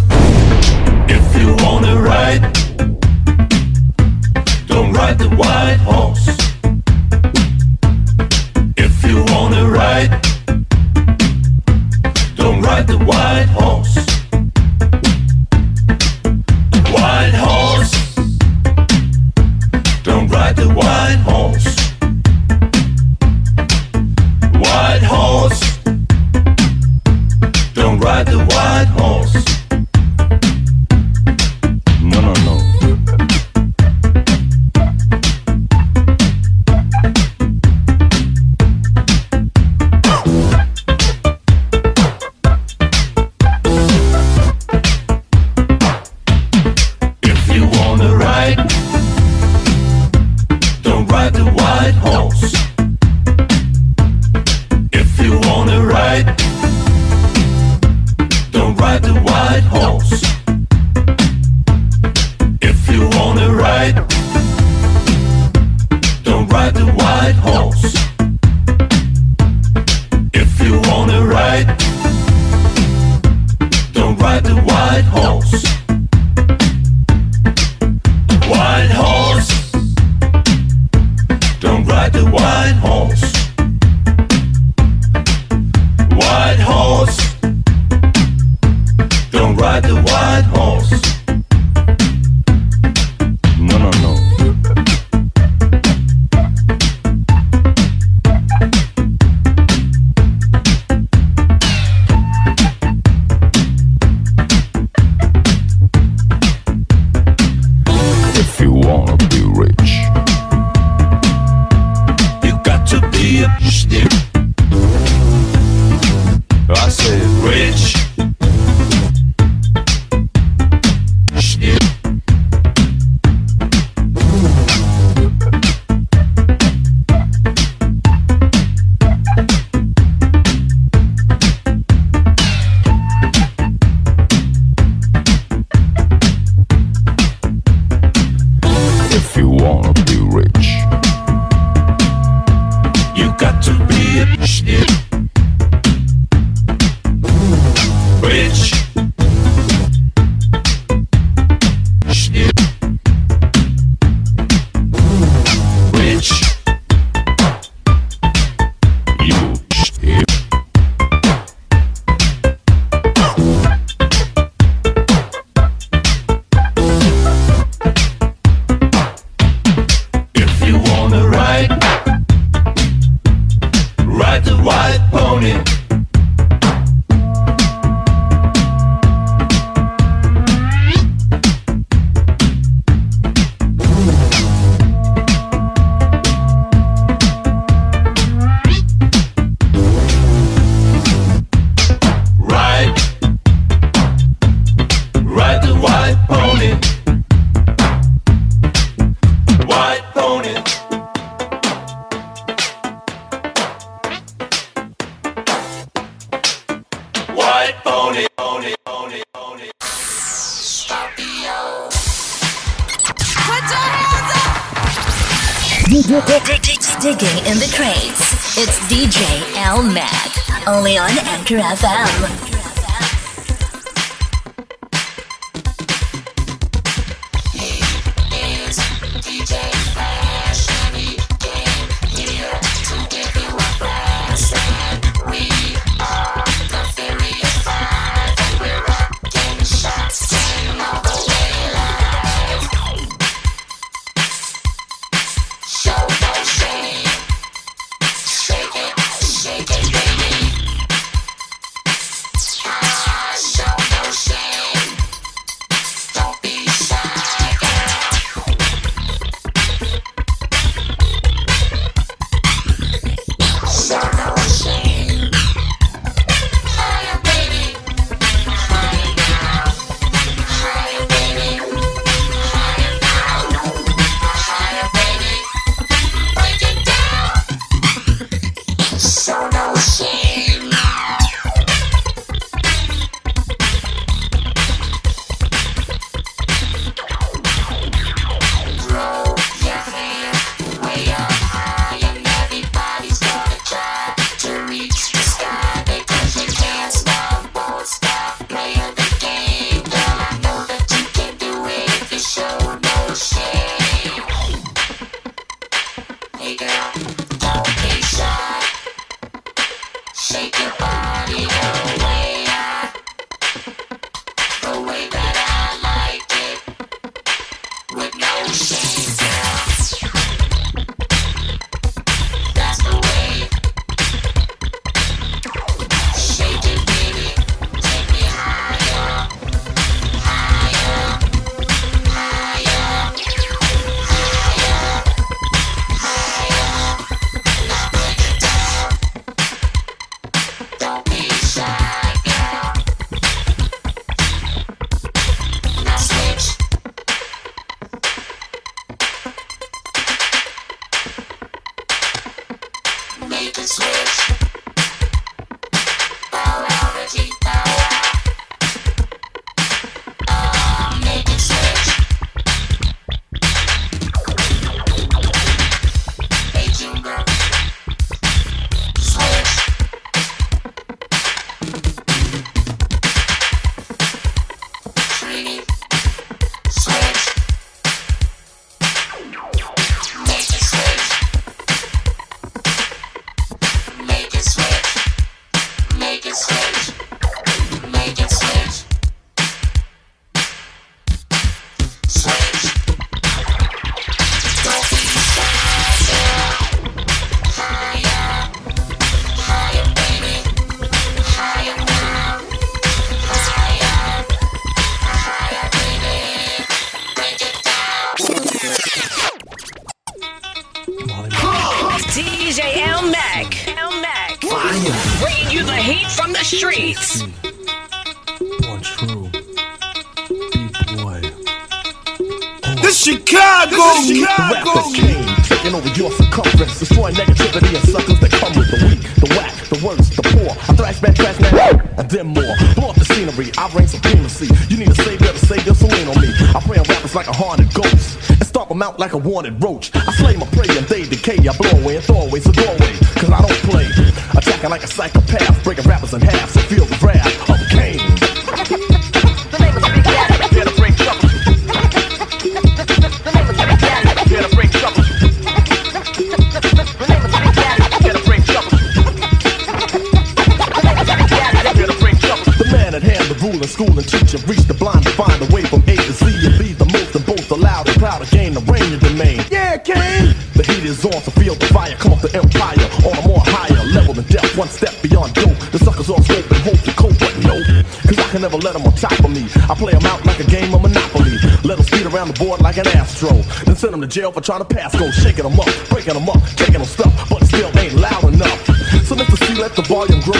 If you wanna ride, don't ride the white horse. If you wanna ride, don't ride the white horse. White horse, don't ride the white horse. White horse, don't ride the Chicago. King, taking over your circumference, destroying negativity and suckers that come with the weak, the whack, the worst, the poor. I thrash back, trash now, and then more. Blow up the scenery, I reign supremacy. You need a savior to save your, so lean on me. I prey on rappers like a haunted ghost, and stomp them out like a wanted roach. I slay my prey and they decay. I blow away and throw away, go away, cause I don't play. Attacking like a psychopath, breaking rappers in half, so feel the fire, come up the empire on a more higher level than death, one step beyond dope. The suckers all scope and hope to cope, but no, cause I can never let them on top of me. I play them out like a game of Monopoly. Let them speed around the board like an astro. Then send them to jail for trying to pass go, shaking them up, breaking them up, taking them stuff, but still ain't loud enough. So Mr. Cee, let the volume grow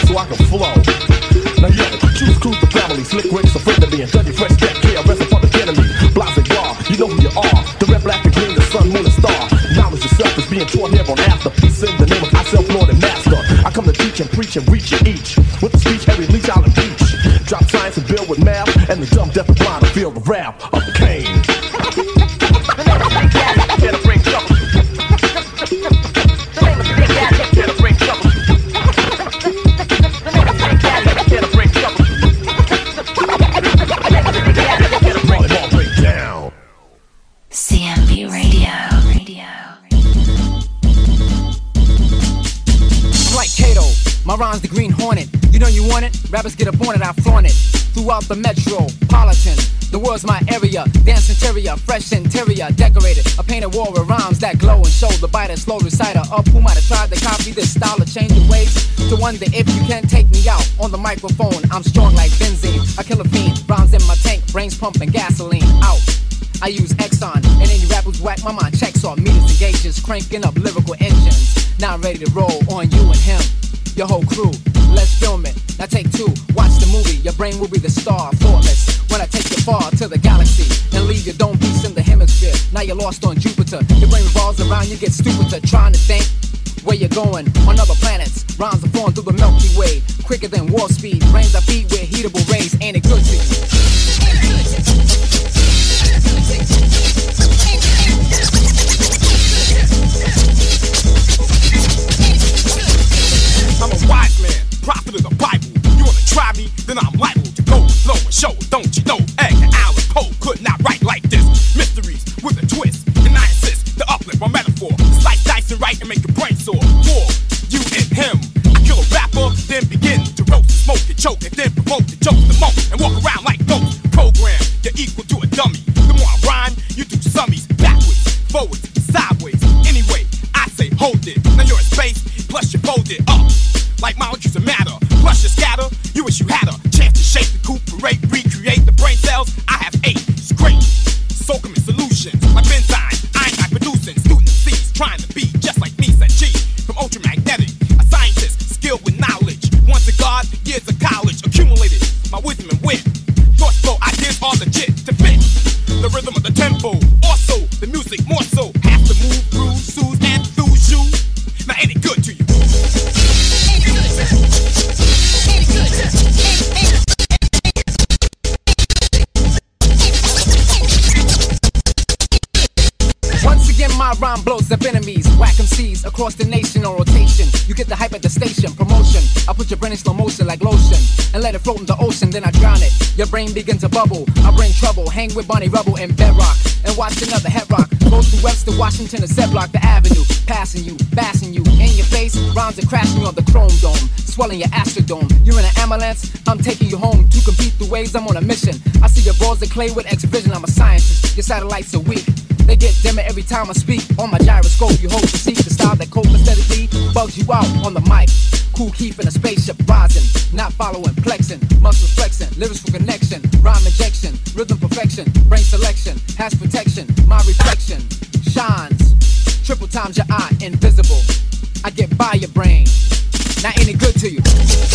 to teach and preach and reach The metropolitan, the world's my area. Dance interior, fresh interior, decorated. A painted wall with rhymes that glow and show the biter, slow reciter up who might have tried to copy this style or change the ways. To wonder if you can take me out on the microphone. I'm strong like benzene, I kill a fiend. Rhymes in my tank, brains pumping gasoline out. I use Exxon, and any rappers whack my mind checks on meters and gauges, cranking up lyrical engines. Now I'm ready to roll on you and him, your whole crew. Let's film it. Now take two, watch the movie. Your brain will be the star, Jupiter. Your brain revolves around, you get stupider trying to think where you're going on other planets. Rhymes are flowing through the Milky Way, quicker than warp speed. Brains are feed with heatable rays. Ain't it good to? I'm a wise man, prophet of the Bible. You wanna try me? Then I'm liable to go flow and show. Don't you know? begins to bubble. I bring trouble, hang with Barney Rubble and Bedrock, and watch another head rock. Go through Webster, Washington, and Zeblock, the avenue. Passing you, bassing you, in your face. Rhymes are crashing on the chrome dome, swelling your astrodome. You're in an ambulance, I'm taking you home to compete the waves. I'm on a mission. I see your balls of clay with vision I'm a scientist, your satellites are weak. They get dimmer every time I speak. On my gyroscope, you hope to see the style that cold aesthetically bugs you out on the mic. Cool keeping a spaceship rising, not following, flexing, muscles flexing, lyrics for connection rhyme injection, rhythm perfection, brain selection, has protection, my reflection shines. Triple times your eye, invisible. I get by your brain, not any good to you.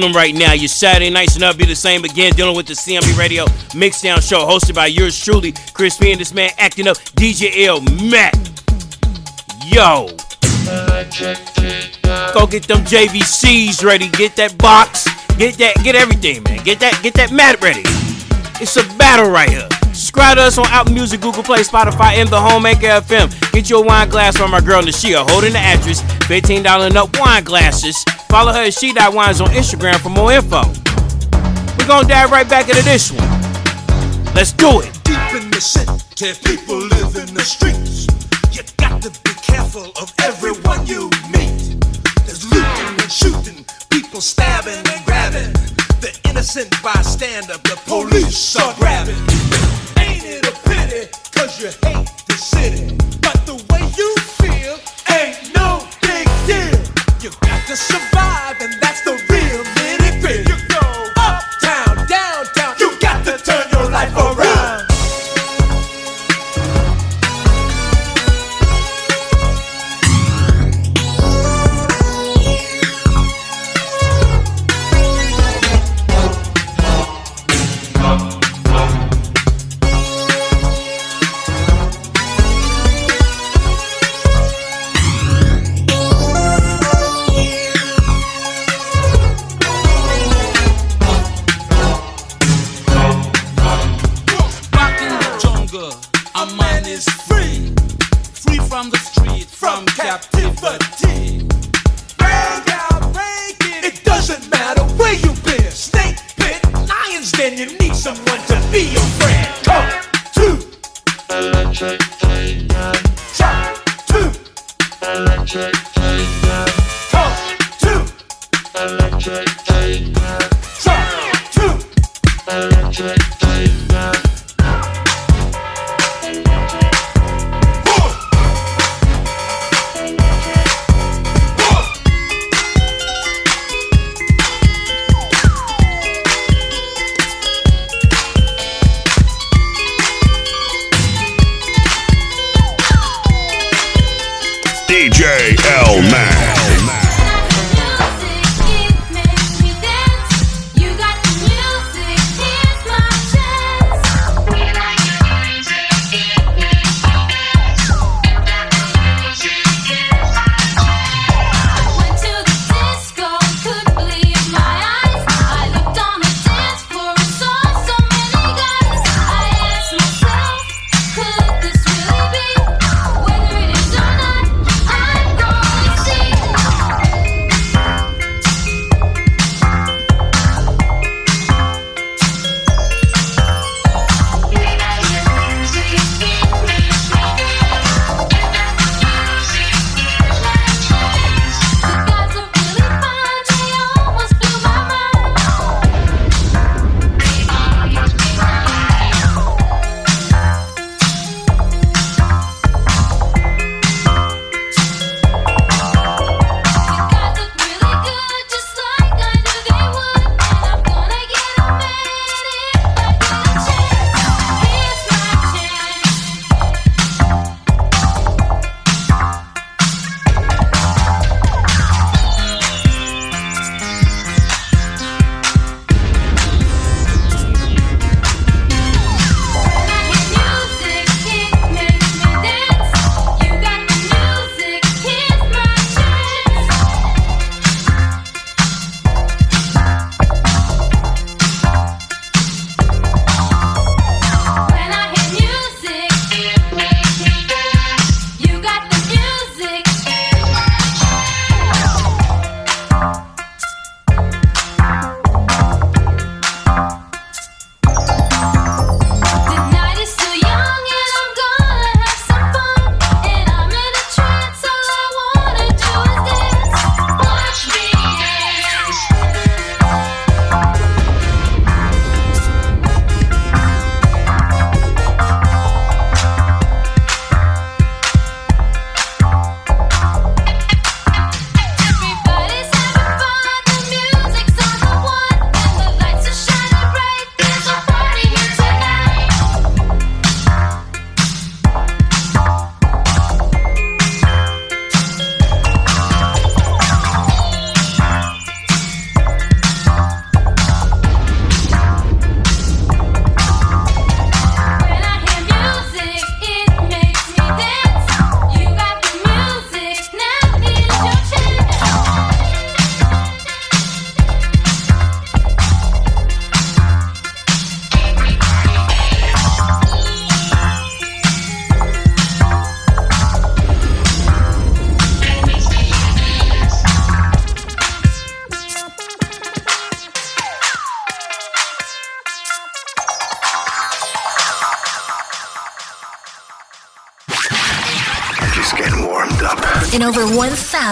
Killing them right now. Your Saturday nights and up be the same again, dealing with the CMB Radio Mixdown Show, hosted by yours truly, Chris P. and this man acting up, DJ L. Matt. Yo. Go get them JVCs ready. Get that box. Get that. Get everything, man. Get that. Get that mat ready. It's a battle right here. Subscribe to us on Apple Music, Google Play, Spotify, and the Home Anchor FM. Get your wine glass from our girl Nashia, holding the actress. $15 and up wine glasses. Follow her at She Dot Wines on Instagram for more info. We're gonna dive right back into this one. Let's do it. Deep in the city, people live in the streets. You got to be careful of everyone you meet. There's looting and shooting, people stabbing and grabbing. The innocent bystander, the police are grabbing. Ain't it a pity, cause you hate the city. But the way you feel ain't no big deal. You got to survive, and that's the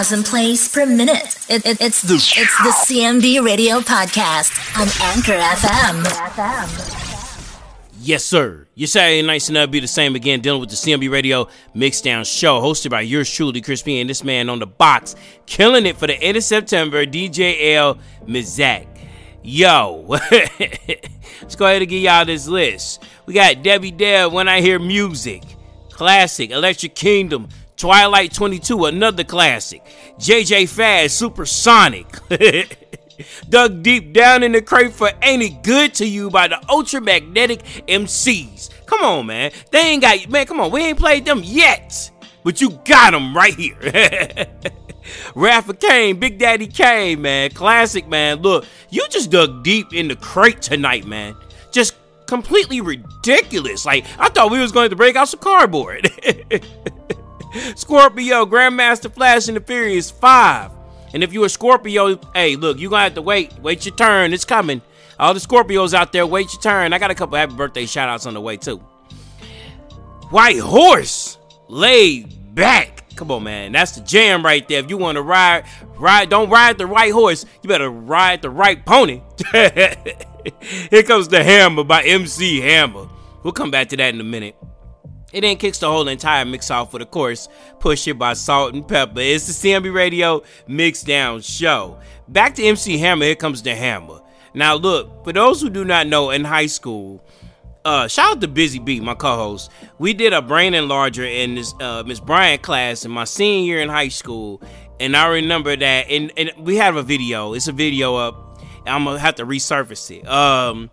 1,000 plays per minute. It, it, it's the it's the CMB Radio Podcast on Anchor FM. Yes, sir. Your Saturday nights never be the same again. Dealing with the CMB Radio Mixdown Show, hosted by yours truly, Chris P. And this man on the box, killing it for the end of September, DJ L. Mizak. Yo, let's go ahead and give y'all this list. We got Debbie Deb, When I Hear Music, Classic, Electric Kingdom, Twilight 22, another classic, JJ Fad, Supersonic. Dug deep down in the crate for Ain't It Good to You by the Ultramagnetic MCs. Come on, man. They ain't got, man, come on. We ain't played them yet. But you got them right here. Rafa Kane, Big Daddy Kane, man. Classic, man. Look, you just dug deep in the crate tonight, man. Just completely ridiculous. Like, I thought we was going to break out some cardboard. Scorpio, Grandmaster Flash and the Furious 5. And if you're a Scorpio, hey, look, you're going to have to wait. Wait your turn. It's coming. All the Scorpios out there, wait your turn. I got a couple happy birthday shout outs on the way, too. White Horse, laid back. Come on, man. That's the jam right there. If you want to ride, ride, don't ride the right horse. You better ride the right pony. Here comes the Hammer by MC Hammer. We'll come back to that in a minute. It then kicks the whole entire mix off with, of course, Push It by Salt-N-Pepa. It's the CMB Radio Mix Down Show. Back to MC Hammer, here comes the Hammer. Now, look, for those who do not know, in high school, uh, shout out to Busy Beat, my co-host. We did a brain enlarger in this uh, Miss Bryant class in my senior year in high school, and I remember that. And, and we have a video. It's a video up. I'm gonna have to resurface it. Um,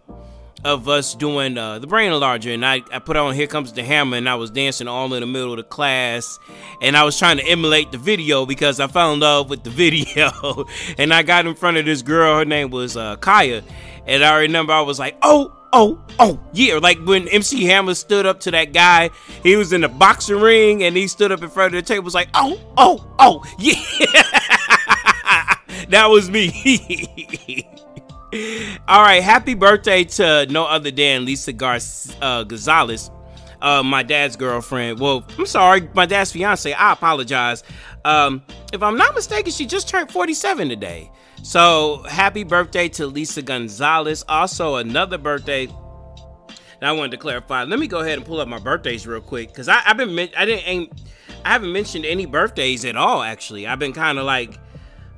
of us doing uh, the brain enlarger, and I, I put on "Here Comes the Hammer," and I was dancing all in the middle of the class, and I was trying to emulate the video because I fell in love with the video, and I got in front of this girl. Her name was uh, Kaya, and I remember I was like, "Oh, oh, oh, yeah!" Like when MC Hammer stood up to that guy, he was in the boxing ring, and he stood up in front of the table, was like, "Oh, oh, oh, yeah!" that was me. All right, happy birthday to no other than Lisa Gar- uh, Gonzalez, uh, my dad's girlfriend. Well, I'm sorry, my dad's fiance. I apologize. Um, if I'm not mistaken, she just turned 47 today. So happy birthday to Lisa Gonzalez. Also, another birthday. Now I wanted to clarify. Let me go ahead and pull up my birthdays real quick because I've been I didn't I haven't mentioned any birthdays at all. Actually, I've been kind of like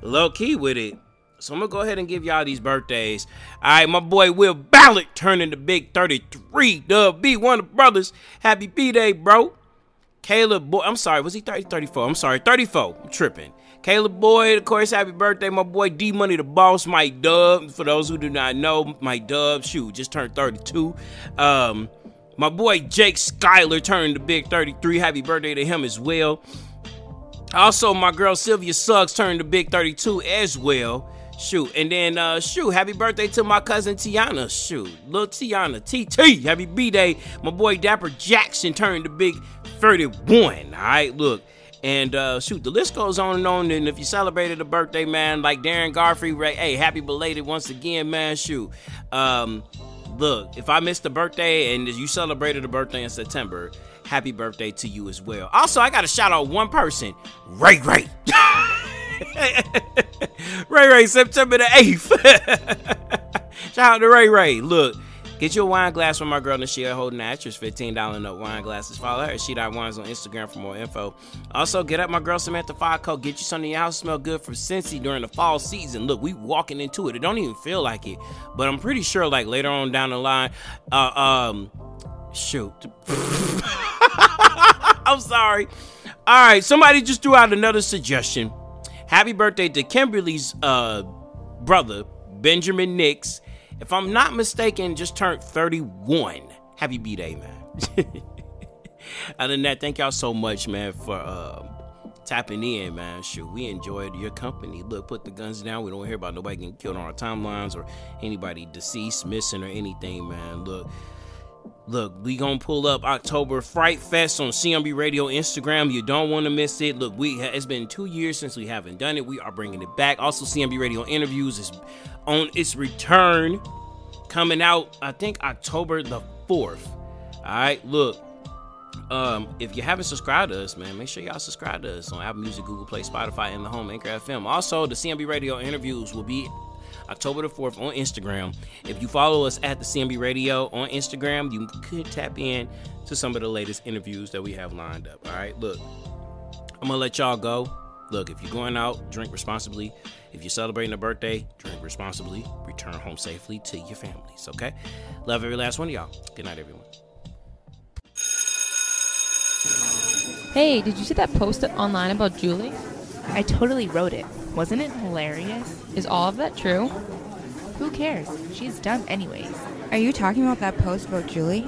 low key with it. So I'm gonna go ahead and give y'all these birthdays. All right, my boy Will Ballard turning the big 33. Dub B, one of the brothers. Happy B Day, bro. Caleb Boy, I'm sorry, was he 30, 34? I'm sorry, 34. I'm tripping. Caleb Boyd, of course, happy birthday, my boy D Money, the boss, Mike Dub. For those who do not know, Mike Dub, shoot, just turned 32. Um, my boy Jake Skyler turned the big 33. Happy birthday to him as well. Also, my girl Sylvia Suggs turned the big 32 as well. Shoot, and then uh shoot, happy birthday to my cousin Tiana. Shoot, little Tiana, TT, happy B day. My boy Dapper Jackson turned the big 31. All right, look. And uh, shoot, the list goes on and on. And if you celebrated a birthday, man, like Darren Godfrey, Ray, hey, happy belated once again, man. Shoot, um, look, if I missed a birthday and you celebrated a birthday in September, happy birthday to you as well. Also, I got to shout out one person, Ray Ray. Ray Ray, September the 8th. Shout out to Ray Ray. Look, get your wine glass from my girl Nashia holding actress. $15 note wine glasses. Follow her She Dot Wines on Instagram for more info. Also, get up my girl Samantha Fico. Get you something in your house smell good from Cincy during the fall season. Look, we walking into it. It don't even feel like it. But I'm pretty sure like later on down the line, uh, um, shoot. I'm sorry. All right, somebody just threw out another suggestion. Happy birthday to Kimberly's uh, brother, Benjamin Nix. If I'm not mistaken, just turned 31. Happy B Day, man. Other than that, thank y'all so much, man, for uh, tapping in, man. Sure, we enjoyed your company. Look, put the guns down. We don't hear about nobody getting killed on our timelines or anybody deceased, missing, or anything, man. Look, Look, we gonna pull up October Fright Fest on CMB Radio Instagram. You don't want to miss it. Look, we it's been two years since we haven't done it. We are bringing it back. Also, CMB Radio interviews is on its return, coming out. I think October the fourth. All right, look. Um, if you haven't subscribed to us, man, make sure y'all subscribe to us on Apple Music, Google Play, Spotify, and the home Anchor FM. Also, the CMB Radio interviews will be October the 4th on Instagram. If you follow us at the CMB Radio on Instagram, you could tap in to some of the latest interviews that we have lined up. All right, look, I'm gonna let y'all go. Look, if you're going out, drink responsibly. If you're celebrating a birthday, drink responsibly. Return home safely to your families, okay? Love every last one of y'all. Good night, everyone. Hey, did you see that post online about Julie? I totally wrote it. Wasn't it hilarious? Is all of that true? Who cares? She's dumb anyways. Are you talking about that post about Julie?